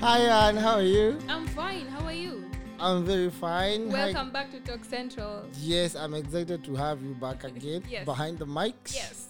Hi, Anne. How are you? I'm fine. How are you? I'm very fine. Hi. Welcome back to Talk Central. Yes, I'm excited to have you back again Yes. behind the mics. Yes.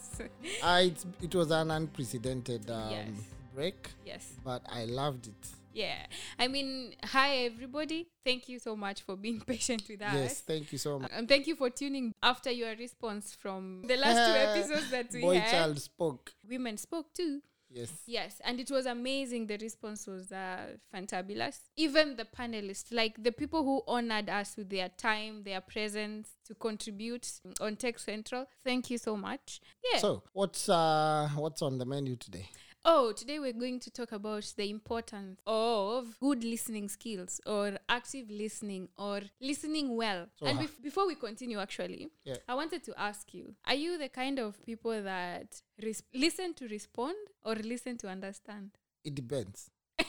Uh, it's, it was an unprecedented um, Yes. break, yes. but I loved it. Yeah. I mean, hi everybody. Thank you so much for being patient with us. Yes, thank you so much. And thank you for tuning after your response from the last two episodes that we Boy had. child spoke. Women spoke too. Yes. Yes, and it was amazing. The response was uh, fantabulous. Even the panelists, like the people who honored us with their time, their presence to contribute on Tech Central. Thank you so much. Yeah. So, what's uh what's on the menu today? Oh, today we're going to talk about the importance of good listening skills or active listening or listening well. So and bef- before we continue, actually, Yeah. I wanted to ask you are you the kind of people that res- listen to respond or listen to understand? It depends.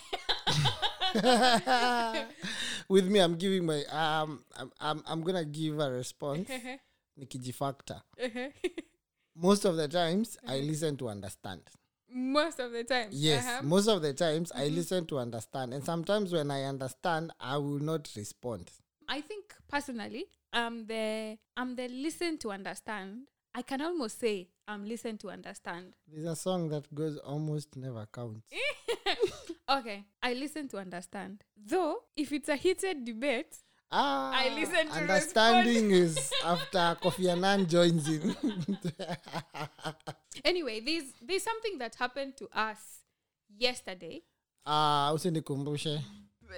With me, I'm giving my um I'm I'm, I'm gonna give a response. Nikijifactor. Most of the times I listen to understand. Most of the time. Yes, Uh-huh. most of the times I listen to understand, and sometimes when I understand, I will not respond. I think personally, I'm the I'm the listen to understand. I can almost say I'm listen to understand. There's a song that goes almost never counts. Okay, I listen to understand. Though, if it's a heated debate, Ah, I listen to understanding is after Kofi Annan joins in. anyway, there's there's something that happened to us yesterday Ah, usinikumbushe.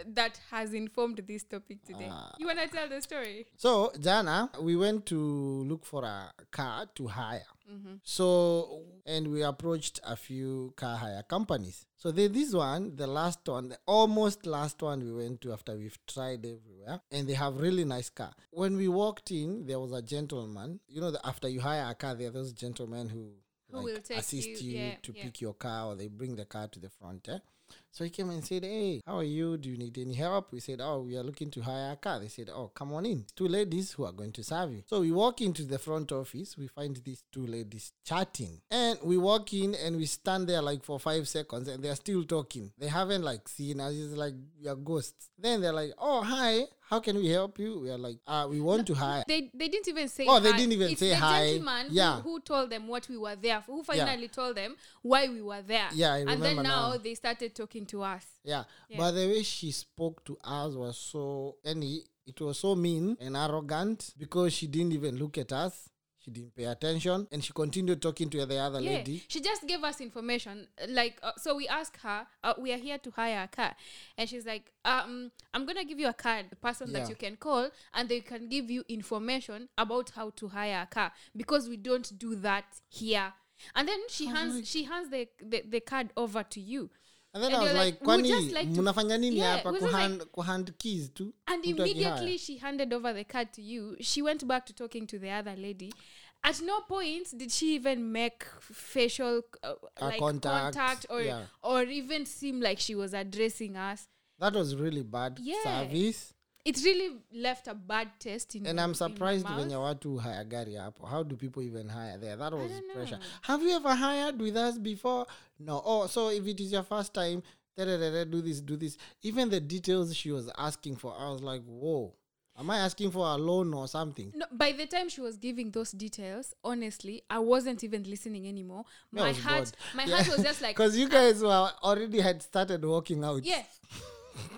that has informed this topic today. Ah. you wanna tell the story? So Jana, we went to look for a car to hire. Mm-hmm. So and we approached a few car hire companies. So the, this one, the last one, the almost last one we went to after we've tried everywhere, and they have really nice car. When we walked in, there was a gentleman. You know, the, after you hire a car, there are those gentlemen who. Who will take assist you, you, yeah, to yeah. pick your car or they bring the car to the front eh? so he came and said hey how are you? Do you need any help? We said oh we are looking to hire a car. They said oh come on in. Two ladies who are going to serve you. So we walk into the front office. We find these two ladies chatting. And we walk in and we stand there like for five seconds and they're still talking. They haven't like seen us. It's like we are ghosts. Then they're like oh hi how can we help you we are like uh we want to hire They they didn't even say. Oh, they didn't even It's say the hi. Gentleman Yeah. who, who told them what we were there for. Who finally told them why we were there. Yeah, I and then remember now, now. they started talking to us. Yeah. Yeah. But the way she spoke to us was so any it was so mean and arrogant because she didn't even look at us. She didn't pay attention and she continued talking to the other Yeah, lady. she just gave us information. Like, uh, so we asked her, uh, we are here to hire a car. And she's like, um, I'm going to give you a card, the person Yeah. that you can call, and they can give you information about how to hire a car because we don't do that here. And then she hands she hands the, the, the card over to you. And then And I was like, like, kwani like to- mnafanya nini Yeah, hapa just kuhand, kuhand keys tu? And immediately she handed over the card to you. She went back to talking to the other lady. At no point did she even make facial uh, like contact, contact, or yeah. or even seem like she was addressing us. That was really bad Yeah. service. It really left a bad taste in And I'm surprised mouth. venye watu hire gari hapo. How do people even hire there? That was pressure. Have you ever hired with us before? No. Oh, so if it is your first time, da-da-da-da, do this, do this. Even the details she was asking for, I was like, whoa. Am I asking for a loan or something? No, by the time she was giving those details, honestly, I wasn't even listening anymore. My heart, bored. my Yeah. heart was just like, Because you ah. guys were already had started walking out. Yeah.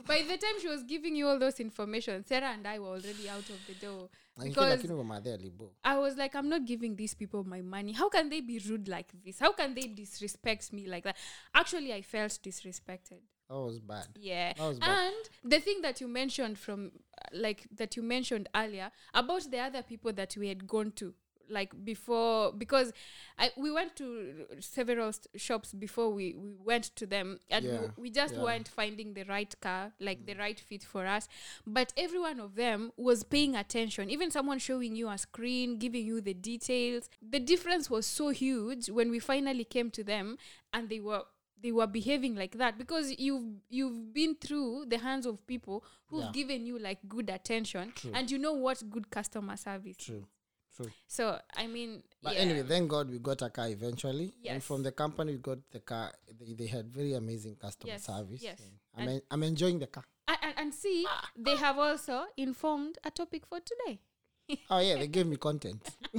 By the time she was giving you all those information, Sarah and I were already out of the door. Because lakini umemadhea libo. I was like, I'm not giving these people my money. How can they be rude like this? How can they disrespect me like that? Actually, I felt disrespected. That was bad. Yeah. That was bad. And the thing that you mentioned from, uh, like, that you mentioned earlier about the other people that we had gone to, like, before, because I, we went to several st- shops before we, we went to them, and Yeah, we, we just yeah. weren't finding the right car, like, the mm. right fit for us. But every one of them was paying attention, even someone showing you a screen, giving you the details. The difference was so huge when we finally came to them and they were they were behaving like that because you've you've been through the hands of people who've Yeah. given you like good attention True. and you know what good customer service True. True. So I mean, But yeah. anyway, thank God we got a car eventually. And from the company we got the car. They, they had very amazing customer Yes, service. yes. I'm, en- I'm enjoying the car. and, and, and see, they have also informed a topic for today. Oh yeah, they gave me content.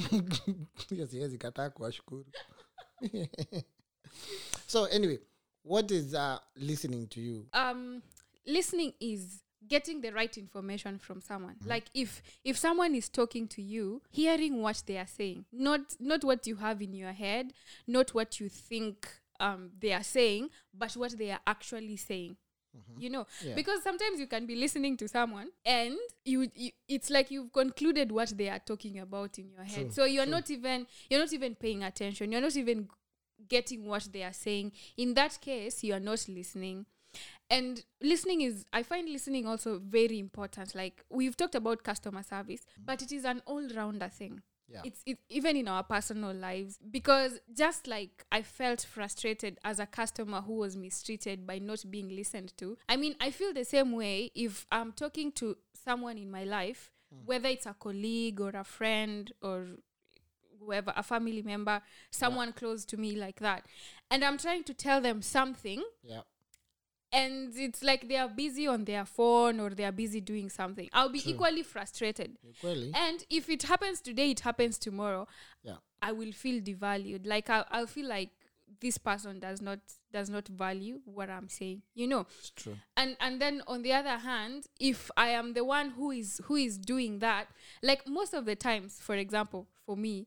yes, yes, kuwashukuru. so anyway, what is uh, listening to you? um listening is getting the right information from someone Mm-hmm. like if if someone is talking to you hearing what they are saying not not what you have in your head not what you think um they are saying but what they are actually saying you know Mm-hmm. Yeah. because sometimes you can be listening to someone and you, you it's like you've concluded what they are talking about in your head True, so you're true. not even you're not even paying attention you're not even getting what they are saying in that case you are not listening and listening is i find listening also very important like we've talked about customer service but it is an all-rounder thing Yeah. it's it, even in our personal lives because just like i felt frustrated as a customer who was mistreated by not being listened to i mean i feel the same way if i'm talking to someone in my life hmm. whether it's a colleague or a friend or whoever a family member someone close to me like that and i'm trying to tell them something Yeah. And it's like they are busy on their phone or they are busy doing something i'll be True. equally frustrated Kweli. and if it happens today it happens tomorrow Yeah. i will feel devalued like I'll, I'll feel like this person does not does not value what i'm saying you know It's true. and and then on the other hand if i am the one who is who is doing that like most of the times for example for me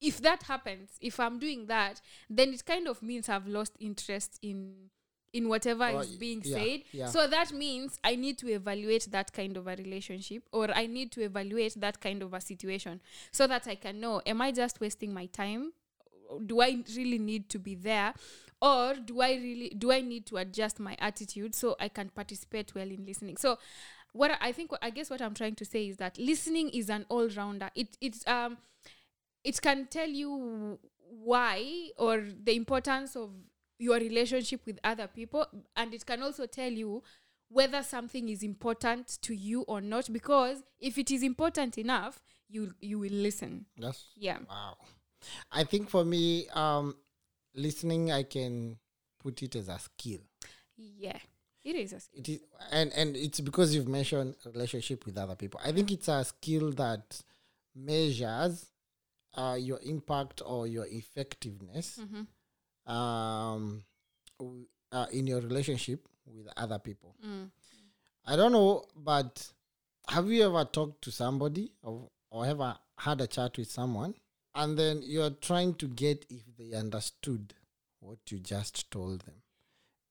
if that happens if i'm doing that then it kind of means i've lost interest in in whatever Oh, is being yeah, said. yeah. so that means i need to evaluate that kind of a relationship or i need to evaluate that kind of a situation so that i can know am i just wasting my time? Do i really need to be there? Or do i really do i need to adjust my attitude so i can participate well in listening? So what I- i think i guess what i'm trying to say is that listening is an all-rounder. It it's um it can tell you why or the importance of your relationship with other people and it can also tell you whether something is important to you or not because if it is important enough you you will listen yes yeah wow. I think for me, um, listening, I can put it as a skill. yeah it is a skill. It is, and and it's because you've mentioned relationship with other people. I think it's a skill that measures uh, your impact or your effectiveness Mhm. Um, uh, in your relationship with other people. Mm. I don't know, but have you ever talked to somebody or, or ever had a chat with someone and then you're trying to get if they understood what you just told them?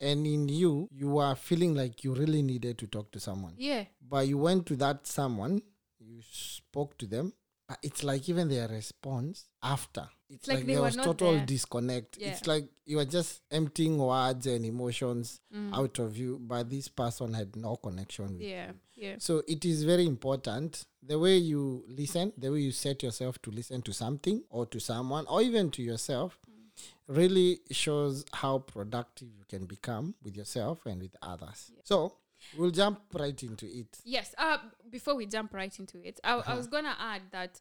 And in you, you are feeling like you really needed to talk to someone. yeah But you went to that someone, you spoke to them. But It's like even their response after. It's like like, there was total there. disconnect. Yeah. It's like you were just emptying words and emotions Mm. out of you, but this person had no connection with yeah yeah so it is very important the way you listen, the way you set yourself to listen to something or to someone or even to yourself really shows how productive you can become with yourself and with others. So we'll jump right into it. Yes. Uh, before we jump right into it, I, I was gonna add that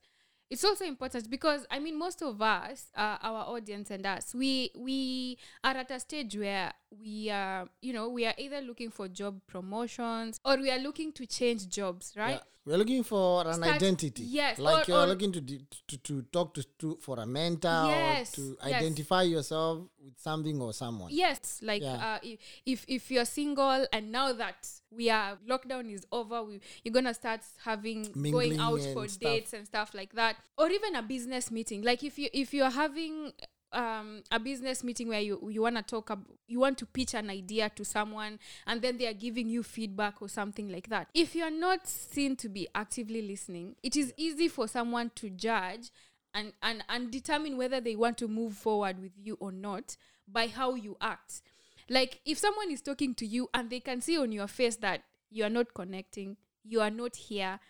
it's also important because I mean, most of us, uh, our audience and us, we we are at a stage where we are, you know, we are either looking for job promotions or we are looking to change jobs, right? Yeah. We're looking for an Start- identity. yes, Like or- you're or- looking to, to to talk to, to for a mentor Yes, or to yes. identify yourself with something or someone. Yes, like Yeah. uh, if if you're single and now that we are lockdown is over, we, you're gonna start having Mingling going out for stuff. dates and stuff like that, or even a business meeting. Like if you if you're having um, a business meeting where you you wanna talk, ab- you want to pitch an idea to someone, and then they are giving you feedback or something like that. If you're not seen to be actively listening, it is easy for someone to judge and, and, and determine whether they want to move forward with you or not by how you act. Like if someone is talking to you and they can see on your face that you are not connecting, you are not here.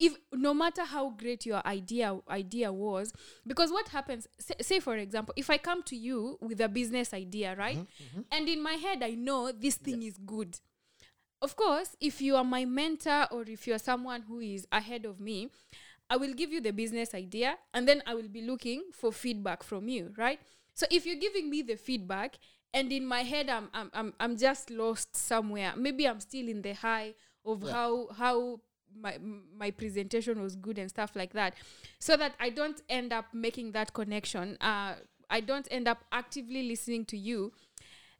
If no matter how great your idea idea was, because what happens, say, say for example, if I come to you with a business idea, right, mm-hmm, mm-hmm. and in my head I know this thing is good, of course, if you are my mentor or if you're someone who is ahead of me, I will give you the business idea and then I will be looking for feedback from you, right? So if you're giving me the feedback and in my head I'm I'm I'm, I'm just lost somewhere, maybe I'm still in the high of Yeah. how how my my presentation was good and stuff like that. So that i don't end up making that connection uh i don't end up actively listening to you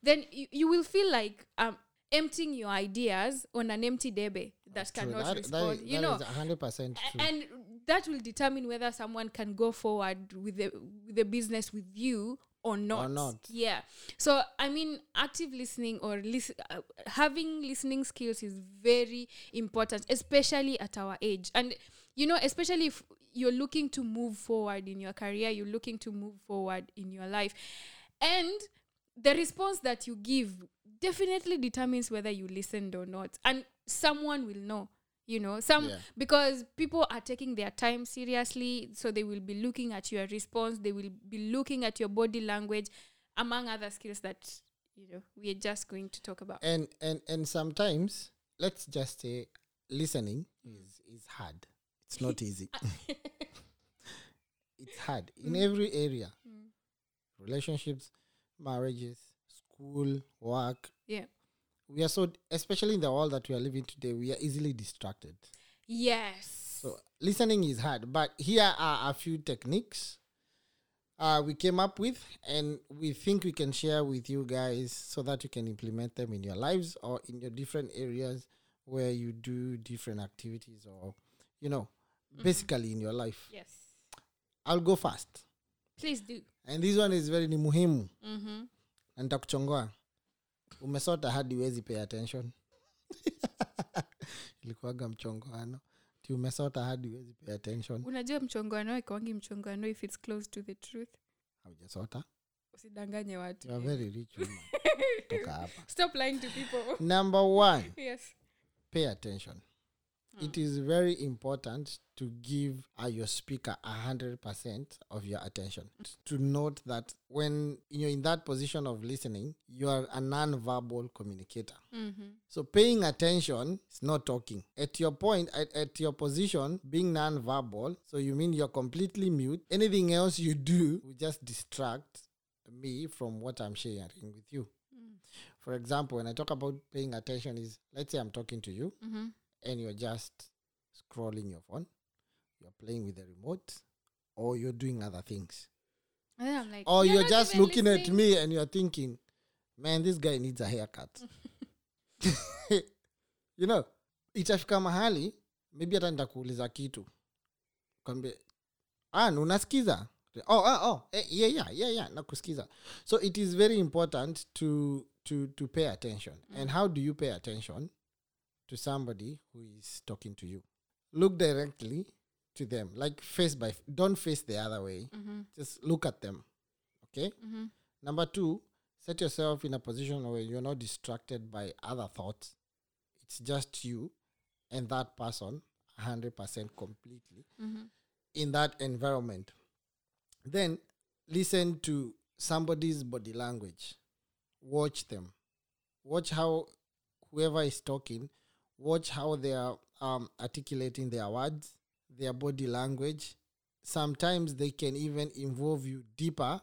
then you, you will feel like um emptying your ideas on an empty debe that cannot That- that respond is- you that know? is 100% true. and that will determine whether someone can go forward with the with the business with you or not. not. Yeah. So I mean, active listening or lis- uh, having listening skills is very important, especially at our age. And you know, especially if you're looking to move forward in your career, you're looking to move forward in your life, and the response that you give definitely determines whether you listened or not, and someone will know you know some Yeah. because people are taking their time seriously so they will be looking at your response they will be looking at your body language among other skills that you know we are just going to talk about. And and and sometimes let's just say listening Mm. is is hard. It's not easy. It's hard. In Mm. every area. Relationships marriages school work yeah we are so especially in the world that we are living today we are easily distracted. Yes. So listening is hard but here are a few techniques uh, we came up with and we think we can share with you guys so that you can implement them in your lives or in your different areas where you do different activities or you know basically in your life. Yes. I'll go fast. Please do. And this one is very muhimu. Mm-hmm. nitakuchongoa umesota hadi wezi pay attention. Ilikuwaga mchongoano ti umesota hadi wezi pay attention. Unajua mchongoano ikwangi mchongoano if it's close to the truth. Haujasota? Usidanganye watu. You are very rich woman. Toka hapa. Stop lying to people. Number one. Yes. Pay attention it is very important to give uh, your speaker a hundred percent of your attention to note that when you're in that position of listening you are a non-verbal communicator mm-hmm. So paying attention is not talking. At your point, at, at your position, being non-verbal, so you mean you're completely mute. Anything else you do will just distract me from what I'm sharing with you. For example, when I talk about paying attention is let's say I'm talking to you Mm-hmm. And you're just scrolling your phone, you're playing with the remote, or you're doing other things. and i'm like Or you're, you're just looking looking at me and you're thinking, man, this guy needs a haircut. you know, itafika mahali maybe hata nitakuuliza kitu. Kwambie ah, na unasikiza? Oh, oh, oh, eh, yeah, yeah, yeah, yeah, nakusikiza. So it is very important to to to pay attention. And how do you pay attention to somebody who is talking to you. Look directly to them like face by don't face the other way. Mhm, just look at them okay? Mhm. number two set yourself in a position where you're not distracted by other thoughts. It's just you and that person 100% completely Mhm. in that environment. Then listen to somebody's body language. Watch them. Watch how whoever is talking watch how they are um, articulating their words their body language sometimes they can even involve you deeper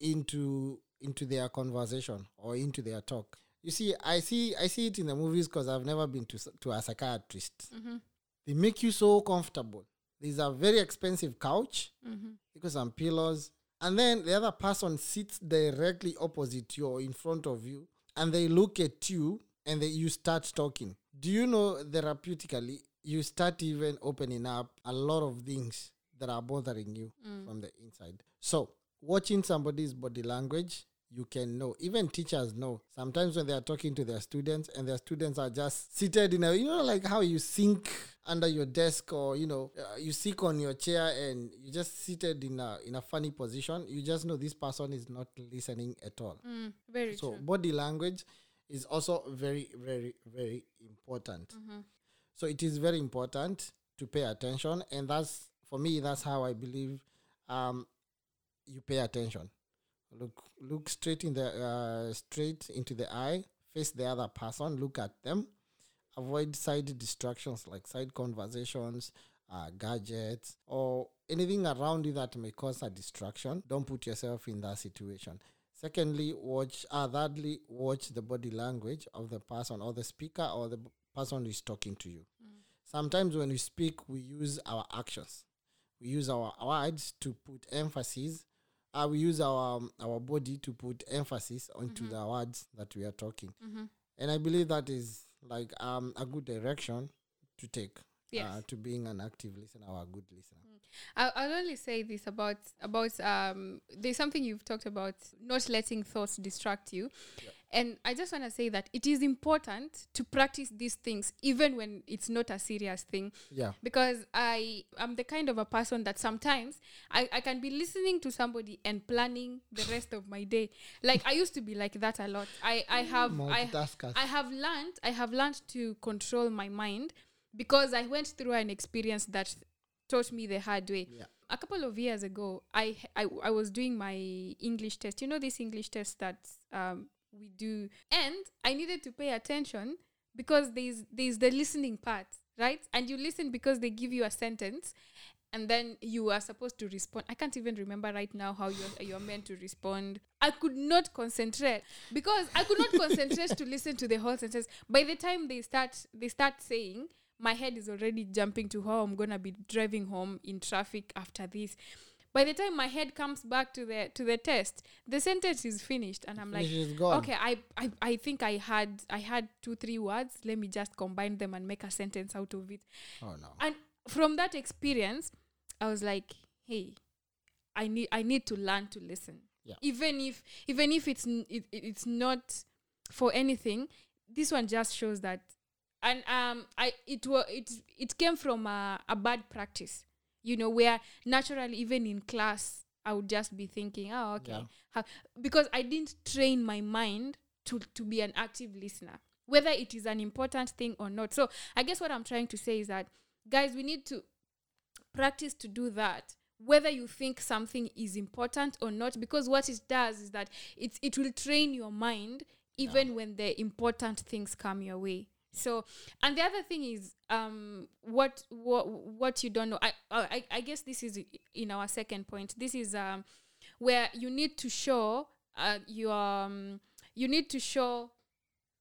into into their conversation or into their talk you see i see i see it in the movies because i've never been to, to a psychiatrist Mhm. they make you so comfortable there's a very expensive couch Mhm. because some pillows and then the other person sits directly opposite you or in front of you and they look at you and then you start talking. Do you know therapeutically you start even opening up a lot of things that are bothering you from the inside? So watching somebody's body language you can know. Even teachers know. Sometimes when they are talking to their students and their students are just seated in a you know like how you sink under your desk or you know uh, you sit on your chair and you just seated in a in a funny position you just know this person is not listening at all. Mm, very so true. body language is also very very very important Mhm. so it is very important to pay attention and that's for me that's how i believe um you pay attention look look straight in the uh, straight into the eye face the other person look at them avoid side distractions like side conversations uh, gadgets, or anything around you that may cause a distraction. Don't put yourself in that situation. Secondly, watch. Uh, thirdly, watch the body language of the person or the speaker or the person who is talking to you. Sometimes when we speak, we use our actions. We use our words to put emphasis. Uh, we use our um, our body to put emphasis onto the words that we are talking. And I believe that is like um, a good direction to take Yes. uh, to being an active listener or a good listener. I, I'll only say this about about um. There's something you've talked about not letting thoughts distract you, and I just want to say that it is important to practice these things even when it's not a serious thing. Yeah. because I am the kind of a person that sometimes I, I can be listening to somebody and planning the rest of my day. Like I used to be like that a lot. I, I have I, I have learned I have learned to control my mind because I went through an experience that taught me the hard way. Yeah. A couple of years ago, I, I I was doing my English test. You know this English test that um, we do, and I needed to pay attention because there's there's the listening part, right? And you listen because they give you a sentence, and then you are supposed to respond. I can't even remember right now how you're you're meant to respond. I could not concentrate because I could not concentrate to listen to the whole sentence. By the time they start they start saying, my head is already jumping to how I'm gonna be driving home in traffic after this. By the time my head comes back to the to the test, the sentence is finished, and I'm like, okay, I, I I think I had I had two three words. Let me just combine them and make a sentence out of it. Oh no. And from that experience, I was like, hey, I need I need to learn to listen. Yeah. Even if even if it's n- it- it's not for anything, this one just shows that. And um, I it was it it came from a, a bad practice, you know, where naturally even in class I would just be thinking, oh okay, Yeah. How, because I didn't train my mind to to be an active listener, whether it is an important thing or not. So I guess what I'm trying to say is that guys, we need to practice to do that whether you think something is important or not because what it does is that it, it will train your mind even when the important things come your way so and the other thing is um what what what you don't know i i, I guess this is in our second point. This is um where you need to show uh, your um, you need to show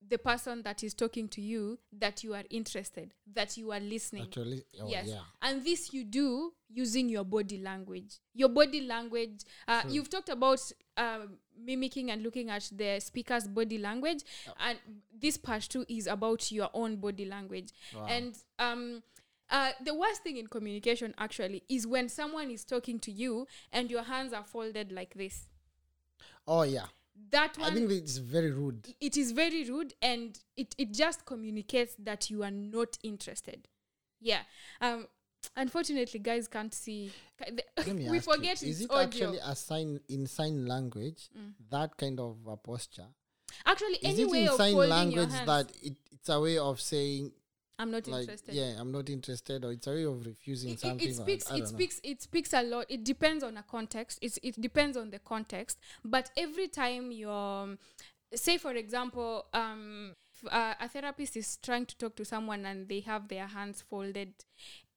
the person that is talking to you that you are interested that you are listening. Actually, oh, yes. yeah. and this you do using your body language. Your body language uh, you've talked about um, mimicking and looking at the speaker's body language and this part too is about your own body language. And um uh, the worst thing in communication actually is when someone is talking to you and your hands are folded like this. Oh yeah. That one I think it's very rude. it is very rude and it, it just communicates that you are not interested. Yeah. Um unfortunately guys can't see. Ca- the- Let me we ask you, forget is it audio. actually a sign in sign language that kind of a posture? actually Is any it way in sign language that it, it's a way of saying i'm not like interested yeah I'm not interested or it's a way of refusing it, something? it speaks it know. speaks it speaks a lot it depends on a context it's, it depends on the context but every time you're say for example um uh, a therapist is trying to talk to someone and they have their hands folded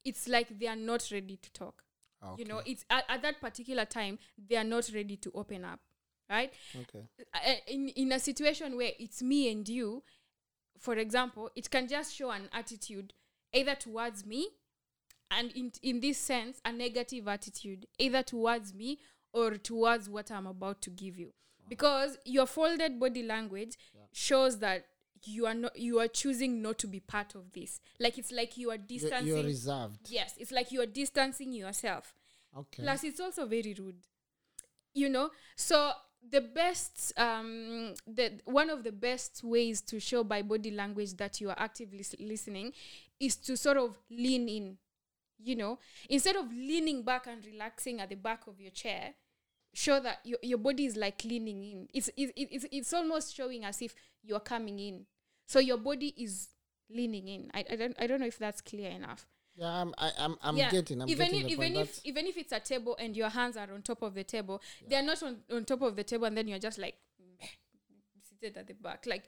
it's like they are not ready to talk Okay. you know it's at, at that particular time they are not ready to open up right Okay. uh, in in a situation where it's me and you for example it can just show an attitude either towards me and in in this sense a negative attitude either towards me or towards what i'm about to give you. Because your folded body language shows that you are not you are choosing not to be part of this. Like it's like you are You're, distancing you're reserved. yes it's like you are distancing yourself. Okay. plus it's also very rude. You know? So the best um the one of the best ways to show by body language that you are actively listening is to sort of lean in you know? Instead of leaning back and relaxing at the back of your chair show that your, your body is like leaning in. It's, it, it, it's it's almost showing as if you're coming in. So your body is leaning in. I, I don't i don't know if that's clear enough yeah, I'm I, I'm I'm yeah. getting I'm even getting if, even if even if it's a table and your hands are on top of the table they're not on, on top of the table and then you're just like seated at the back like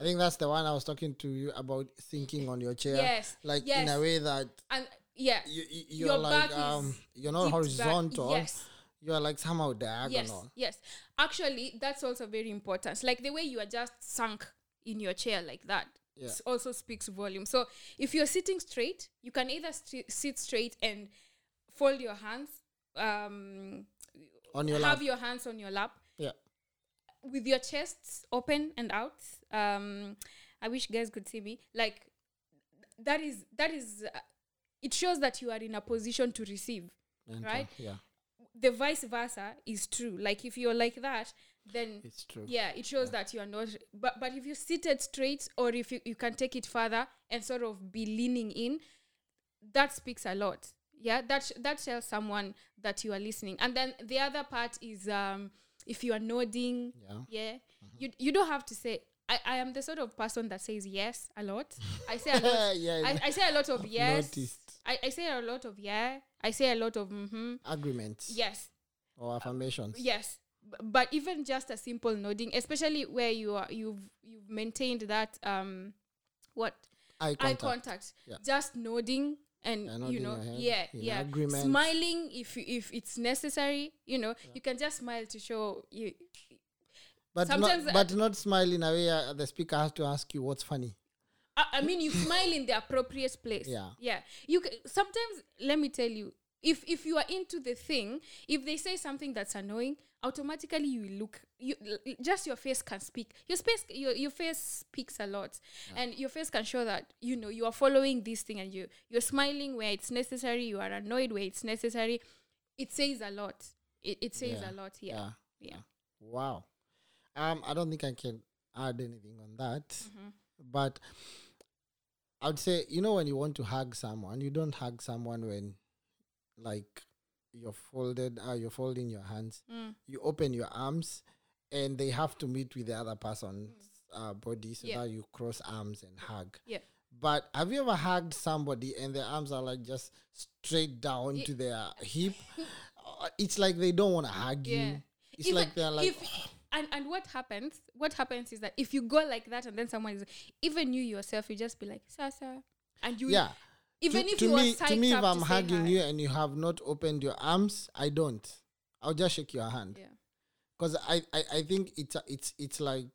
I think that's the one I was talking to you about thinking on your chair. Yes, Like in a way that and yeah you, you, you're Your like back is um you're not dipped back. horizontal yes you're like somehow diagonal. yes yes actually that's also very important like the way you are just sunk in your chair like that Yeah. also speaks volume. So if you're sitting straight you can either st- sit straight and fold your hands um on your have lap. your hands on your lap. Yeah. With your chests open and out um i wish guys could see me. Like that is that is uh, it shows that you are in a position to receive uh, Right? yeah. The vice versa is true. Like if you're like that then it's true. yeah it shows that you are not but but if you seated straight or if you, you can take it further and sort of be leaning in that speaks a lot. Yeah that sh- that tells someone that you are listening. And then the other part is um if you are nodding yeah. yeah you you don't have to say I, I am the sort of person that says yes a lot. I say a lot yeah I, I say a lot of yes. I, I say a lot of yeah. I say a lot of mm-hmm. Agreements. Yes. Or affirmations. Yes. B- but even just a simple nodding especially where you are you've you've maintained that um what eye eye contact contact Yeah. just nodding and Yeah, you know yeah yeah agreement. smiling if if it's necessary you know you can just smile to show you but sometimes not, I- but not smile in a way uh, the speaker has to ask you what's funny I, I mean, you smile in the appropriate place. Yeah. yeah. You c- sometimes let me tell you, if if you are into the thing, if they say something that's annoying, automatically you look. You just your face can speak. Your space, your your face speaks a lot, and your face can show that you know you are following this thing, and you you're smiling where it's necessary. You are annoyed where it's necessary. It says a lot. It, it says Yeah. a lot. Yeah. yeah Yeah. wow um i don't think i can add anything on that Mm-hmm. but i would say you know when you want to hug someone you don't hug someone when like you're folded uh, you're folding your hands Mm. you open your arms and they have to meet with the other person's uh, body so Yeah. that you cross arms and hug Yeah. but have you ever hugged somebody and their arms are like just straight down Ye- to their hip Uh, it's like they don't want to hug Yeah. you it's Even like they're like if, and and what happens what happens is that if you go like that and then someone is even you yourself you just be like sasa and you yeah even to, if to you me to me if i'm hugging you and you have not opened your arms i don't. I'll just shake your hand. Yeah. Because I, I i think it's a, it's it's like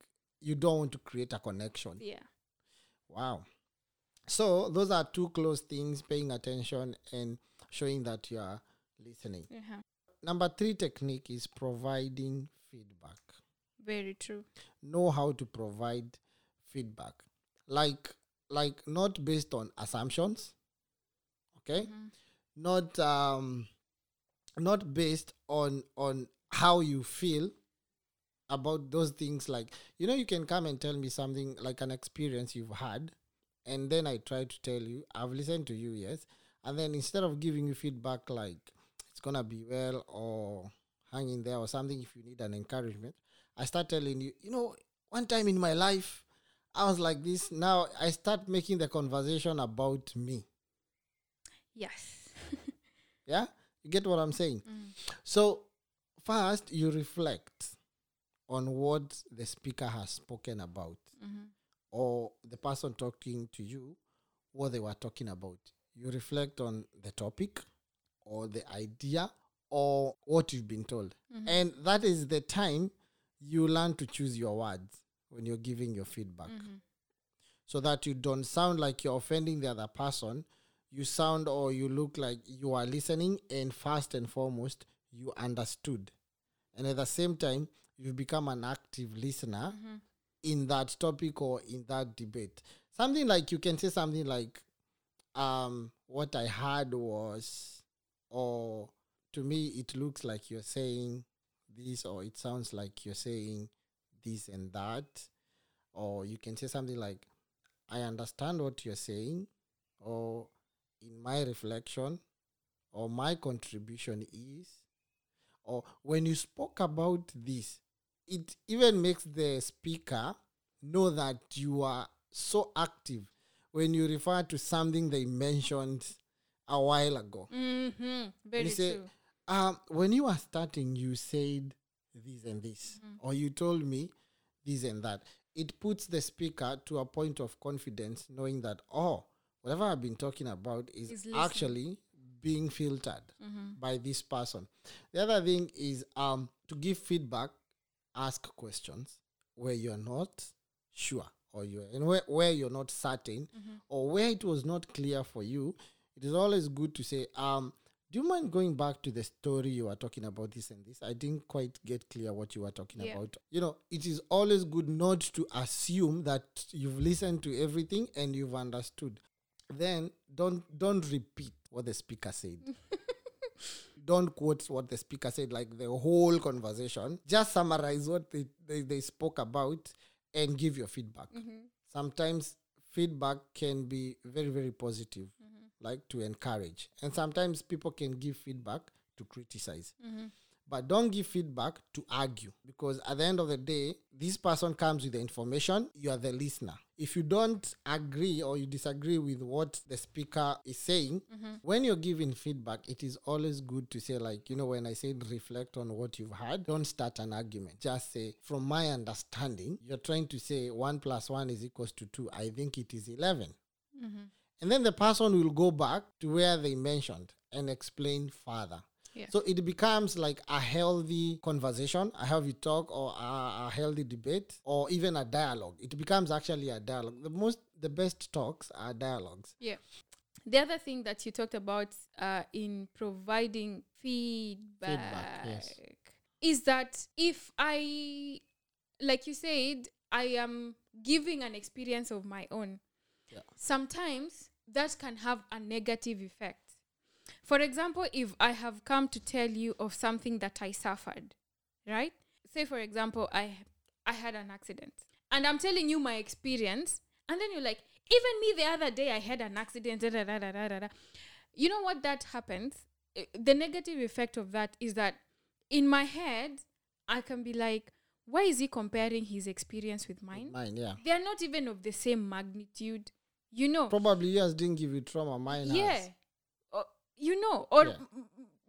you don't want to create a connection. Yeah. Wow. So those are two close things paying attention and showing that you are listening. Uh-huh. number three technique is providing feedback. Very true. Know how to provide feedback. Like like not based on assumptions okay Mhm. not um not based on on how you feel about those things like you know you can come and tell me something like an experience you've had and then i try to tell you i've listened to you yes and then instead of giving you feedback like it's gonna be well or hang in there or something if you need an encouragement i start telling you you know one time in my life i was like this now i start making the conversation about me yes yeah you get what i'm saying Mm. so first you reflect on what the speaker has spoken about Mhm. or the person talking to you what they were talking about you reflect on the topic or the idea or what you've been told Mhm. and that is the time you learn to choose your words when you're giving your feedback Mhm. so that you don't sound like you're offending the other person. You sound or you look like you are listening, and first and foremost, you understood. And at the same time, you become an active listener Mhm. in that topic or in that debate. Something like you can say something like, um, What I heard was, or to me, it looks like you're saying this, or it sounds like you're saying this and that. Or you can say something like, I understand what you're saying, or in my reflection, or my contribution is, or when you spoke about this, it even makes the speaker know that you are so active when you refer to something they mentioned a while ago. Mhm. very say- true Um, when you were starting, you said this and this, or you told me this and that. It puts the speaker to a point of confidence, knowing that, oh, whatever I've been talking about is Is actually being filtered Mm-hmm. by this person. The other thing is um to give feedback, ask questions where you're not sure or you're and where, where you're not certain Mm-hmm. or where it was not clear for you. It is always good to say, um, do you mind going back to the story you were talking about this and this? I didn't quite get clear what you were talking Yeah. about. You know, it is always good not to assume that you've listened to everything and you've understood. Then don't don't repeat what the speaker said. don't quote what the speaker said, like the whole conversation. Just summarize what they, they, they spoke about and give your feedback. Mm-hmm. Sometimes feedback can be very, very positive, mm-hmm. like to encourage. And sometimes people can give feedback to criticize. Mm-hmm. But don't give feedback to argue because at the end of the day, this person comes with the information, you are the listener. If you don't agree or you disagree with what the speaker is saying, mm-hmm. when you're giving feedback, it is always good to say, like, you know, when I said reflect on what you've heard, don't start an argument. Just say, from my understanding, you're trying to say one plus one is equals to two. I think it is 11. Mm-hmm. And then the person will go back to where they mentioned and explain further. Yeah. So it becomes like a healthy conversation, a healthy talk, or a, a healthy debate, or even a dialogue. It becomes actually a dialogue. The most, the best talks are dialogues. Yeah. The other thing that you talked about uh, in providing feedback, yes. is that if I, like you said, I am giving an experience of my own, Yeah. sometimes that can have a negative effect. For example, if I have come to tell you of something that I suffered, right? Say, for example, I I had an accident, and I'm telling you my experience, and then you're like, even me the other day I had an accident. Da, da, da, da, da, da, da." You know what that happens? The negative effect of that is that in my head, I can be like, why is he comparing his experience with mine? Mine, yeah. They are not even of the same magnitude. You know, Probably yours didn't give you trauma. Mine yeah has. You know or Yeah.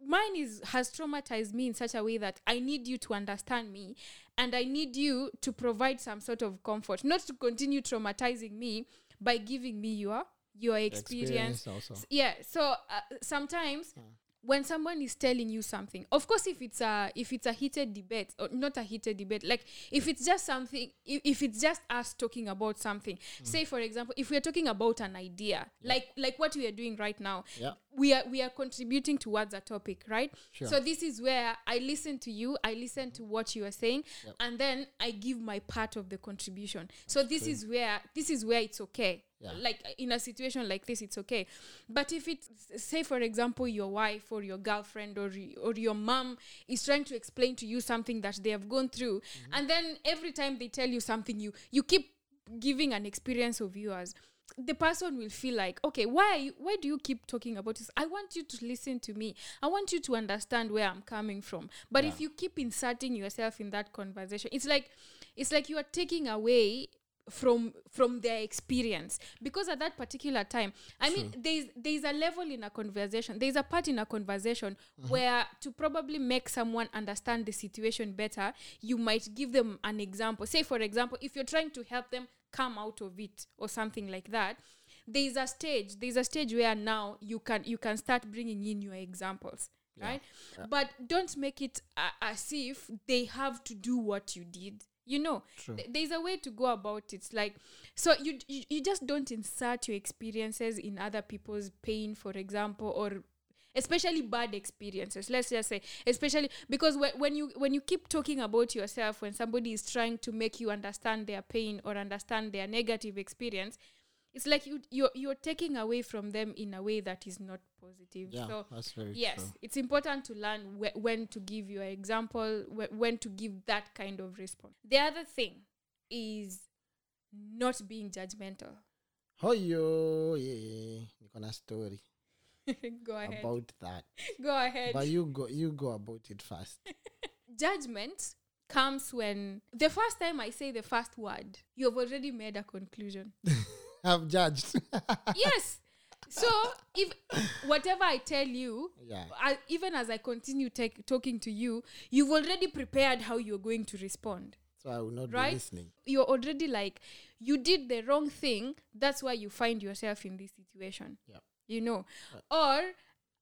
mine is has traumatized me in such a way that i need you to understand me and i need you to provide some sort of comfort not to continue traumatizing me by giving me your your experience, also. Yeah so uh, sometimes when someone is telling you something of course if it's a if it's a heated debate or not a heated debate like if it's just something if, if it's just us talking about something hmm. say for example if we're talking about an idea like like what we are doing right now Yeah. we are we are contributing towards a topic right Sure. so this is where i listen to you i listen to what you are saying Yep. and then i give my part of the contribution so this is where this is where it's okay Yeah. like in a situation like this it's okay. But if it's say for example your wife or your girlfriend or or your mom is trying to explain to you something that they have gone through Mm-hmm. and then every time they tell you something you you keep giving an experience of yours the person will feel like okay why why do you keep talking about this? I want you to listen to me. I want you to understand where i'm coming from. But if you keep inserting yourself in that conversation it's like it's like you are taking away from from their experience. Because at that particular time i mean there's there's a level in a conversation there's a part in a conversation mm-hmm. where to probably make someone understand the situation better you might give them an example. Say for example if you're trying to help them come out of it or something like that there's a stage there's a stage where now you can you can start bringing in your examples right? But don't make it a as if they have to do what you did you know th- there's a way to go about it. Like so you, you you just don't insert your experiences in other people's pain for example or especially bad experiences. Let's just say especially because when, when you when you keep talking about yourself when somebody is trying to make you understand their pain or understand their negative experience it's like you you're, you're taking away from them in a way that is not positive Yeah, so that's very yes true. it's important to learn wh- when to give your example wh- when to give that kind of response the other thing is not being judgmental Hoyo, yeah, niko na story go ahead about that. go ahead But you go, you go about it first. judgment comes when the first time i say the first word you've already made a conclusion I've judged. yes. So if whatever i tell you yeah, I, even as i continue take, talking to you you've already prepared how you're going to respond. So i will not Right? be listening. You're already like you did the wrong thing. That's why you find yourself in this situation. Yeah. you know? Or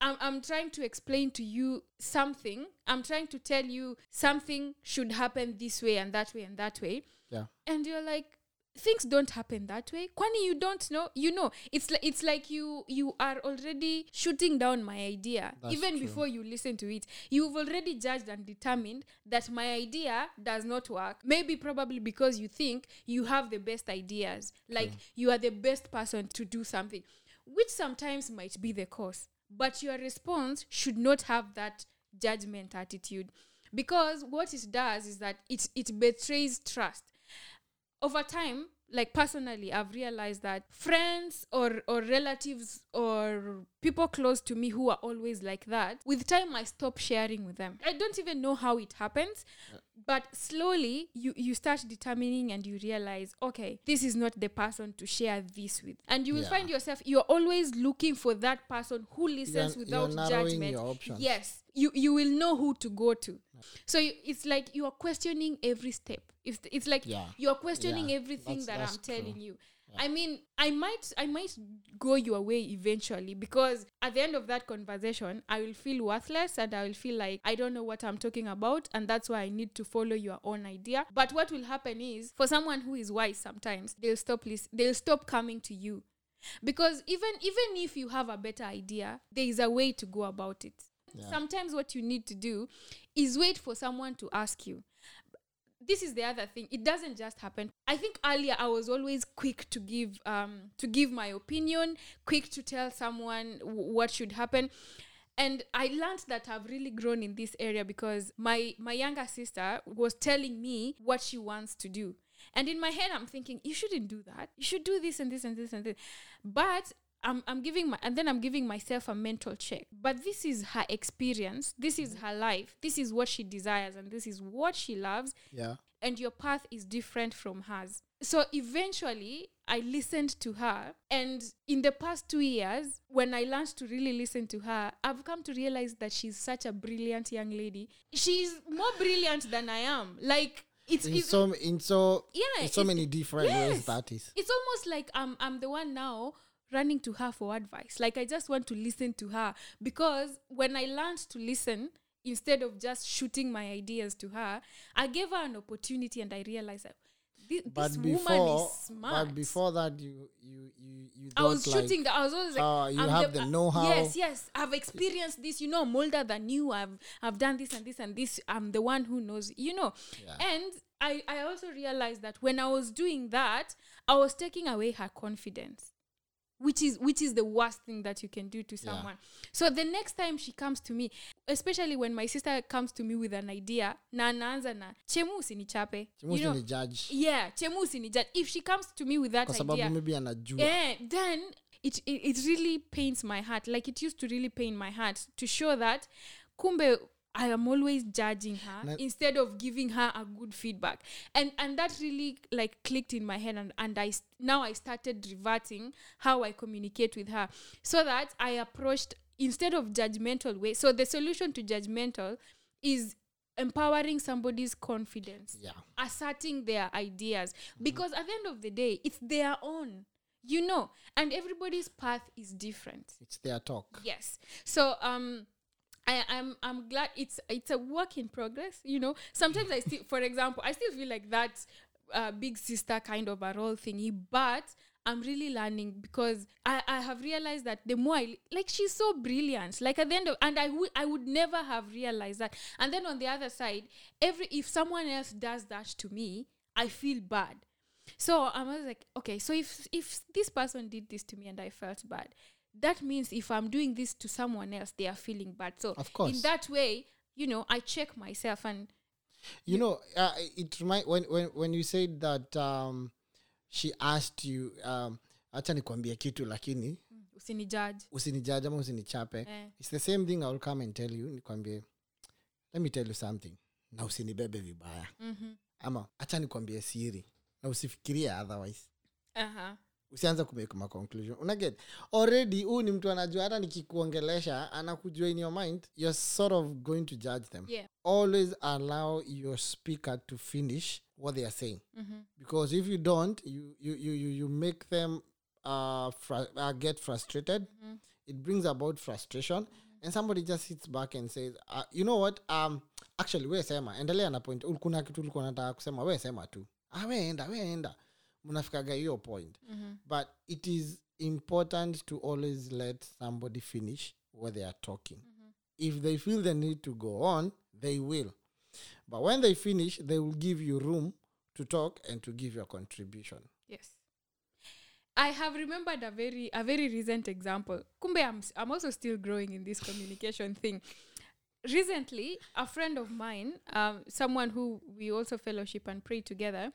I'm, I'm trying to explain to you something. I'm trying to tell you something should happen this way and that way and that way. Yeah. And you're like things don't happen that way. Kwani you don't know you know it's like it's like you you are already shooting down my idea. That's even true. before you listen to it you've already judged and determined that my idea does not work. Maybe probably because you think you have the best ideas like you are the best person to do something which sometimes might be the cause but your response should not have that judgment attitude. Because what it does is that it it betrays trust over time like personally i've realized that friends or or relatives or people close to me who are always like that with time i stop sharing with them i don't even know how it happens but slowly you you start determining and you realize okay this is not the person to share this with and you will Yeah. find yourself you're always looking for that person who listens You're- without you're judgment your options. yes you you will know who to go to. So you, it's like you are questioning every step. It's, it's like Yeah. you're questioning Yeah. everything That's- that that's i'm telling true. you i mean i might i might go your way eventually because at the end of that conversation i will feel worthless and i will feel like i don't know what i'm talking about and that's why i need to follow your own idea. But what will happen is for someone who is wise sometimes they'll stop lis- they'll stop coming to you. Because even even if you have a better idea there is a way to go about it Yeah. sometimes what you need to do is wait for someone to ask you. This is the other thing. It doesn't just happen. I think earlier i was always quick to give um to give my opinion quick to tell someone w- what should happen. And i learned that i've really grown in this area because my my younger sister was telling me what she wants to do. And in my head i'm thinking you shouldn't do that. You should do this and this and this and this. But I'm, I'm giving my and then I'm giving myself a mental check. But this is her experience. This is mm. her life. This is what she desires and this is what she loves. yeah And your path is different from hers. So eventually I listened to her. And in the past two years, when I learned to really listen to her, I've come to realize that she's such a brilliant young lady. She's more brilliant than I am. Like it's, in it's so in so Yeah, in so many different ways that is it's almost like I'm I'm the one now running to her for advice. Like I just want to listen to her because when I learned to listen instead of just shooting my ideas to her, I gave her an opportunity and I realized that this, but this before woman is smart. but before that you you you you I was like, shooting. the, I was always like, uh, you I'm have the uh, know-how. Yes, yes. I've experienced this. You know, I'm older than you. I've I've done this and this and this. I'm the one who knows. You know, Yeah. and I I also realized that when I was doing that, I was taking away her confidence. Which is which is the worst thing that you can do to Yeah. someone. So the next time she comes to me, especially when my sister comes to me with an idea, na anaanza na chemu usinichape. You know, ni judge yeah, chemu usinijudge. If she comes to me with that kwa idea, maybe anajua yeah, then it, it it really pains my heart. Like it used to really pain my heart to show that kumbe I am always judging her instead of giving her a good feedback. And and that really like clicked in my head and, and I now I started reverting how I communicate with her. So that I approached instead of judgmental way. So the solution to judgmental is empowering somebody's confidence. Yeah. Asserting their ideas. Because at the end of the day it's their own. You know? And everybody's path is different. It's their talk. Yes. So um I, I'm I'm glad it's it's a work in progress. You know, sometimes I still, for example, I still feel like that uh, big sister kind of a role thingy, but I'm really learning because I, I have realized that the more I like, she's so brilliant. Like at the end of, and I would I would never have realized that. And then on the other side, every if someone else does that to me, I feel bad. So I was like, okay, so if if this person did this to me and I felt bad, that means if I'm doing this to someone else, they are feeling bad. So Of course. in that way, you know, I check myself and you know uh, it remind when when when you said that um she asked you um acha nikwambie kitu lakini usinijudge. usinijaji ama usinichape Eh. it's the same thing iwill come and tell you nikwambie let me tell you something na usinibebe vibaya Mhm. ama hacha nikwambie siri na usifikirie otherwise Uh-huh. Usianze kumake maconclusion unaget already huu ni mtu anajua hata nikikuongelesha anakujua in your mind you're sort of going to judge them Yeah. always allow your speaker to finish what they are saying. Mm-hmm. Because if you don't, you you you you, you make them uh, fr- uh get frustrated. Mm-hmm. It brings about frustration, and somebody just sits back and says, uh, "You know what? Um, actually, we sema endelea na point. Kuna kitu ulikuwa nataka kusema, we sema tu. Ah, weenda we enda. Mnafikaga hiyo point. Mm-hmm. But it is important to always let somebody finish what they are talking. If they feel the need to go on, they will. But when they finish, they will give you room to talk and to give your contribution. Yes. I have remembered a very a very recent example. Kumbe, I'm, I'm also still growing in this communication thing. Recently, a friend of mine, um, someone who we also fellowship and pray together,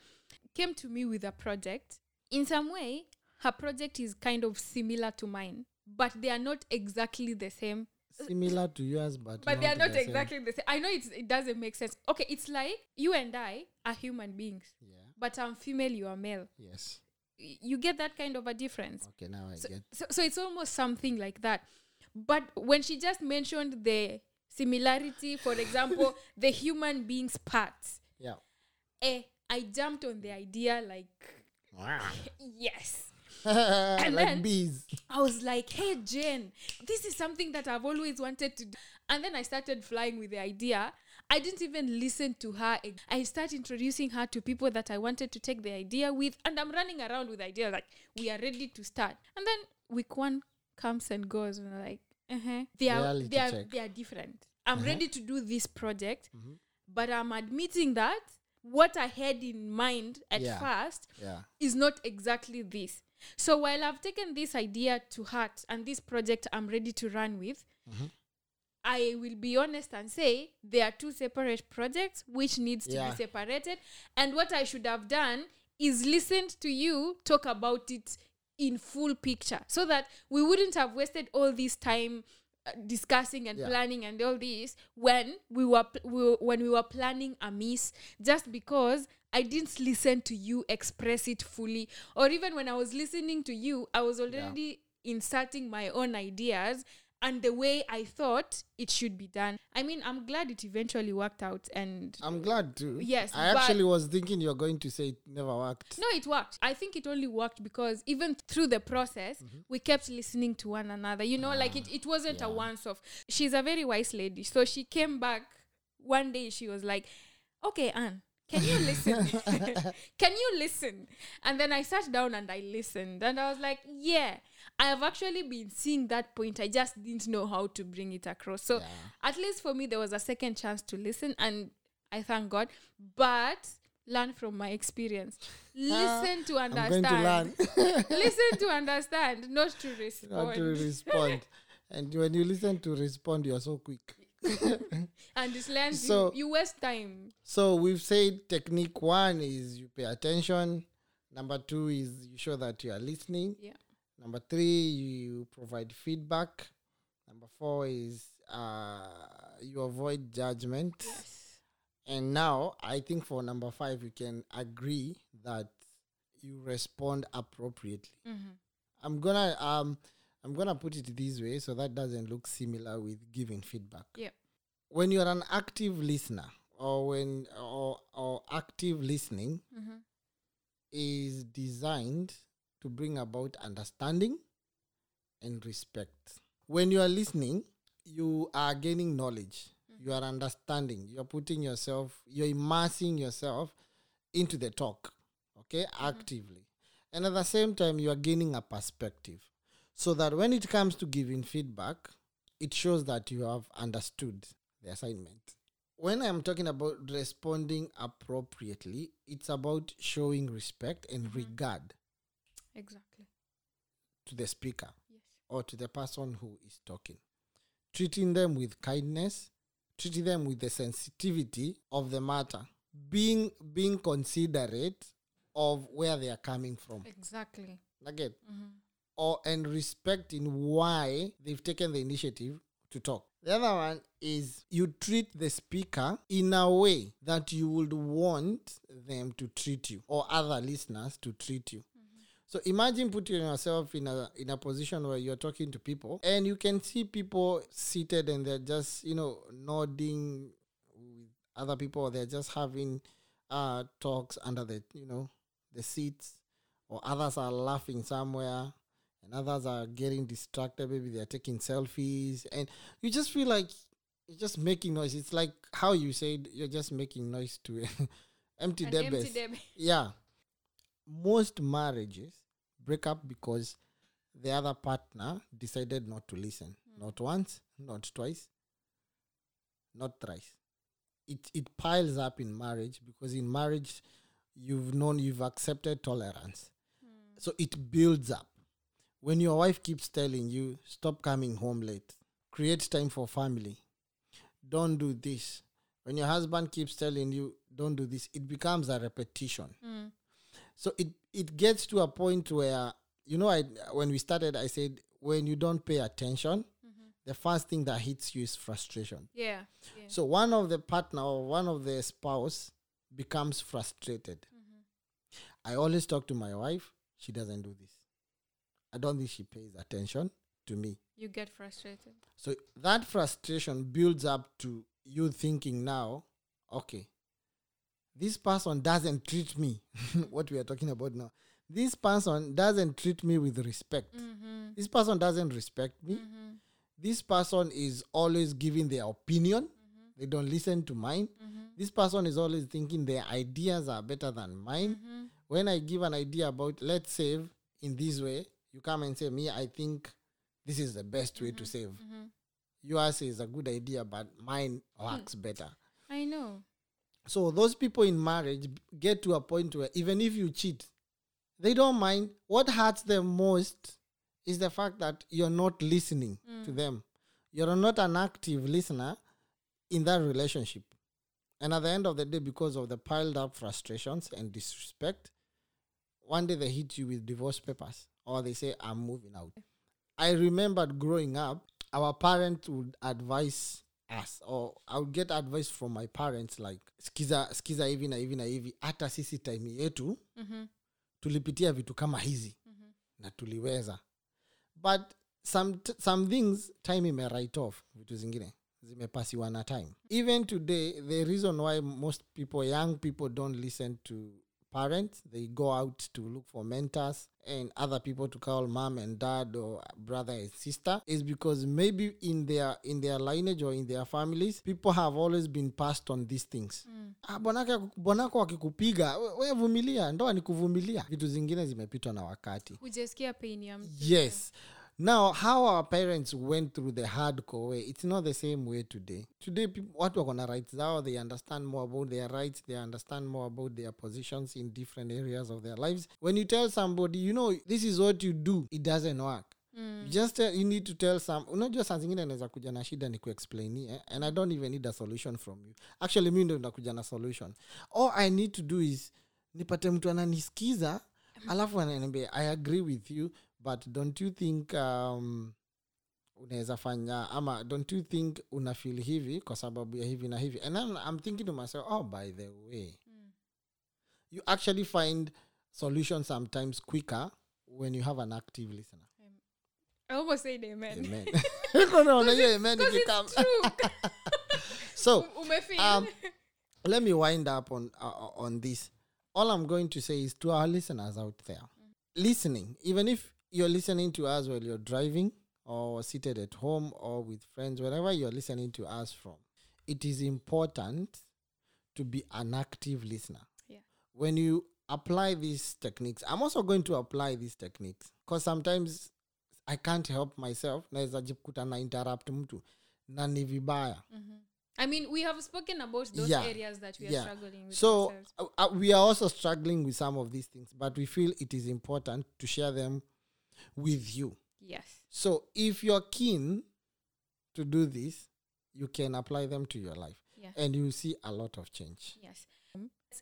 came to me with a project. In some way, her project is kind of similar to mine, but they are not exactly the same Similar to yours, but but they are not the same. exactly the same. I know it's, it doesn't make sense. Okay, it's like you and I are human beings, Yeah. but I'm female, you are male. Yes. You get that kind of a difference. Okay. Now I So, get. so, so it's almost something like that. But when she just mentioned the similarity, for example, the human being's parts, Yeah. eh, I jumped on the idea like, yes. like then- bees. I was like, hey, Jen, this is something that I've always wanted to do. And then I started flying with the idea. I didn't even listen to her. I started introducing her to people that I wanted to take the idea with. And I'm running around with the idea like, we are ready to start. And then week one comes and goes. And I'm like, uh-huh. they, are, Reality they, are, check. they are different. I'm Uh-huh. ready to do this project. Mhm. But I'm admitting that what I had in mind at Yeah. first Yeah. is not exactly this. So while I've taken this idea to heart and this project I'm ready to run with, Mhm. I will be honest and say there are two separate projects which needs to Yeah. be separated. And what I should have done is listened to you talk about it in full picture so that we wouldn't have wasted all this time discussing and Yeah. planning and all this when we were, pl- we were when we were planning a miss just because I didn't listen to you express it fully or even when I was listening to you I was already inserting my own ideas and the way I thought it should be done. I mean, I'm glad it eventually worked out and I'm glad too. Yes, I actually was thinking you're going to say it never worked. No, it worked. I think it only worked because even through the process, mm-hmm. we kept listening to one another. You know, ah, like it, it wasn't a once off. She's a very wise lady. So she came back one day, she was like, Okay, Anne, can you listen? can you listen? And then I sat down and I listened and I was like, Yeah, I have actually been seeing that point. I just didn't know how to bring it across. So Yeah. at least for me, there was a second chance to listen, and I thank God. But learn from my experience. Ah, listen to I'm understand. going to learn listen to understand, not to not respond. to respond. and when you listen to respond, you're so quick. and it learns So- you, you waste time. So we've said technique one is you pay attention. Number two is you show that you are listening. Yeah. Number three, you provide feedback. Number four is uh, you avoid judgment. Yes. And now I think for number five, we can agree that you respond appropriately. Mhm. I'm gonna um I'm gonna put it this way so that doesn't look similar with giving feedback. Yeah. When you're an active listener or when or or active listening Mhm. is designed to bring about understanding and respect. When you are listening, you are gaining knowledge. You are understanding. You're putting yourself, you're immersing yourself into the talk, okay, actively. And at the same time, you are gaining a perspective so that when it comes to giving feedback, it shows that you have understood the assignment. When I'm talking about responding appropriately, it's about showing respect and mm-hmm. regard Exactly. to the speaker Yes. or to the person who is talking. Treating them with kindness, treating them with the sensitivity of the matter, being being considerate of where they are coming from. Exactly. Again, Mhm. or and respecting why they've taken the initiative to talk. The other one is you treat the speaker in a way that you would want them to treat you or other listeners to treat you. So imagine putting yourself in a in a position where you're talking to people and you can see people seated and they're just, you know, nodding with other people or they're just having uh, talks under the you know the seats, or others are laughing somewhere, and others are getting distracted. Maybe they're taking selfies, and you just feel like you're just making noise. It's like how you said you're just making noise to empty debes. Yeah. Most marriages break up because the other partner decided not to listen. Not once, not twice, not thrice. It it piles up in marriage because in marriage you've known you've accepted tolerance. So it builds up. When your wife keeps telling you, stop coming home late, create time for family, don't do this. When your husband keeps telling you, don't do this, it becomes a repetition. Mm. So it it gets to a point where you know I when we started I said when you don't pay attention, mm-hmm. the first thing that hits you is frustration. Yeah. yeah. So one of the partner or one of the spouse becomes frustrated. Mm-hmm. I always talk to my wife, she doesn't do this. I don't think she pays attention to me. you get frustrated. So that frustration builds up to you thinking now, okay, this person doesn't treat me, what we are talking about now. This person doesn't treat me with respect. Mm-hmm. This person doesn't respect me. Mm-hmm. This person is always giving their opinion. Mm-hmm. They don't listen to mine. This person is always thinking their ideas are better than mine. Mm-hmm. When I give an idea about let's save in this way, you come and say, Me, I think this is the best way to save. Mm-hmm. Yours is a good idea, but mine works better. I know. So those people in marriage get to a point where even if you cheat, they don't mind. What hurts them most is the fact that you're not listening to mm. them. You're not an active listener in that relationship. And at the end of the day, because of the piled up frustrations and disrespect, one day they hit you with divorce papers or they say, I'm moving out. I remembered growing up, our parents would advise us, or I would get advice from my parents like, skiza, skiza hivi na hivi na hivi, hata sisi time yetu Mm-hmm. tulipitia vitu kama hizi na tuliweza. But some, t- some things time ime write off vitu zingine zimepasiwa na time. Even today the reason why most people young people don't listen to parents they go out to look for mentors and other people to call mom and dad or brother and sister. Is because maybe in their in their lineage or in their families people have always been passed on these things. Ah, wakikupiga wevumilia we, vumilia ndoa ni kuvumilia. Vitu zingine zimepitwa na wakati. Hujasikia pain ya mtu. Yes now how our parents went through the hardcore way it's not the same way today. Today peop- watu wako na rights zao they understand more about their rights they understand more about their positions in different areas of their lives. When you tell somebody you know this is what you do it doesn't work. Mm. just tell, you need to tell some unajua saa zingine naweza kuja na shida ni kuexplainie and i don't even need a solution from you. Actually mi ndo nakuja na solution. All i need to do is nipate mtu ananisikiza alafu ananiambia i agree with you but don't you think um, unaweza fanya ama don't you think una feel hivi kwa sababu ya hivi na hivi and then i'm thinking to myself oh by the way you actually find solutions sometimes quicker when you have an active listener I almost said amen. amen Unaona hiyo amen ikikam. so Umefeel? um, let me wind up on uh, on this. All I'm going to say is to our listeners out there, listening. Even if you're listening to us while you're driving, or seated at home, or with friends, wherever you're listening to us from, it is important to be an active listener. Yeah. When you apply these techniques, I'm also going to apply these techniques because sometimes I can't help myself. Naweza jikuta na interrupt mtu na ni vibaya. I mean, we have spoken about those Yeah. areas that we are Yeah. struggling with So uh, uh, we are also struggling with some of these things, but we feel it is important to share them with you. Yes. So if you're keen to do this, you can apply them to your life Yes. and you see a lot of change. Yes.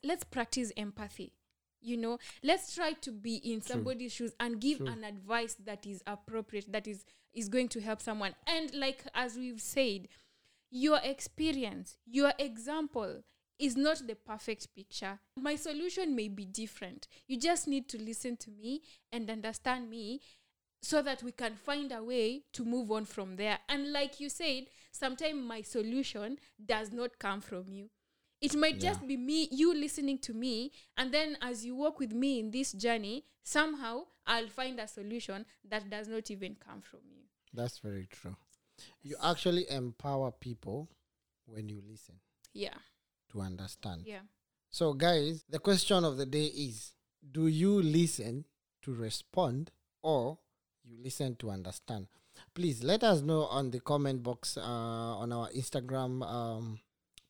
Let's practice empathy. You know, let's try to be in somebody's shoes and give True. an advice that is appropriate, that is is going to help someone. And like as we've said, your experience, your example is not the perfect picture. My solution may be different. You just need to listen to me and understand me so that we can find a way to move on from there. And like you said, sometimes my solution does not come from you. It might Yeah. just be me, you listening to me, and then as you walk with me in this journey, somehow I'll find a solution that does not even come from you. That's very true. You actually empower people when you listen Yeah, to understand. yeah. So, guys, the question of the day is Do you listen to respond or you listen to understand? Please let us know on the comment box uh, on our Instagram um,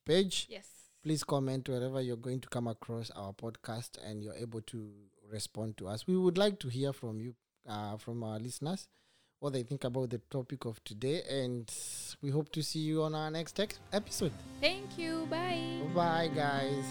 page. Yes. Please comment wherever you're going to come across our podcast and you're able to respond to us. We would like to hear from you, uh, from our listeners, what they think about the topic of today. And we hope to see you on our next ex- episode. Thank you. Bye. Bye, guys.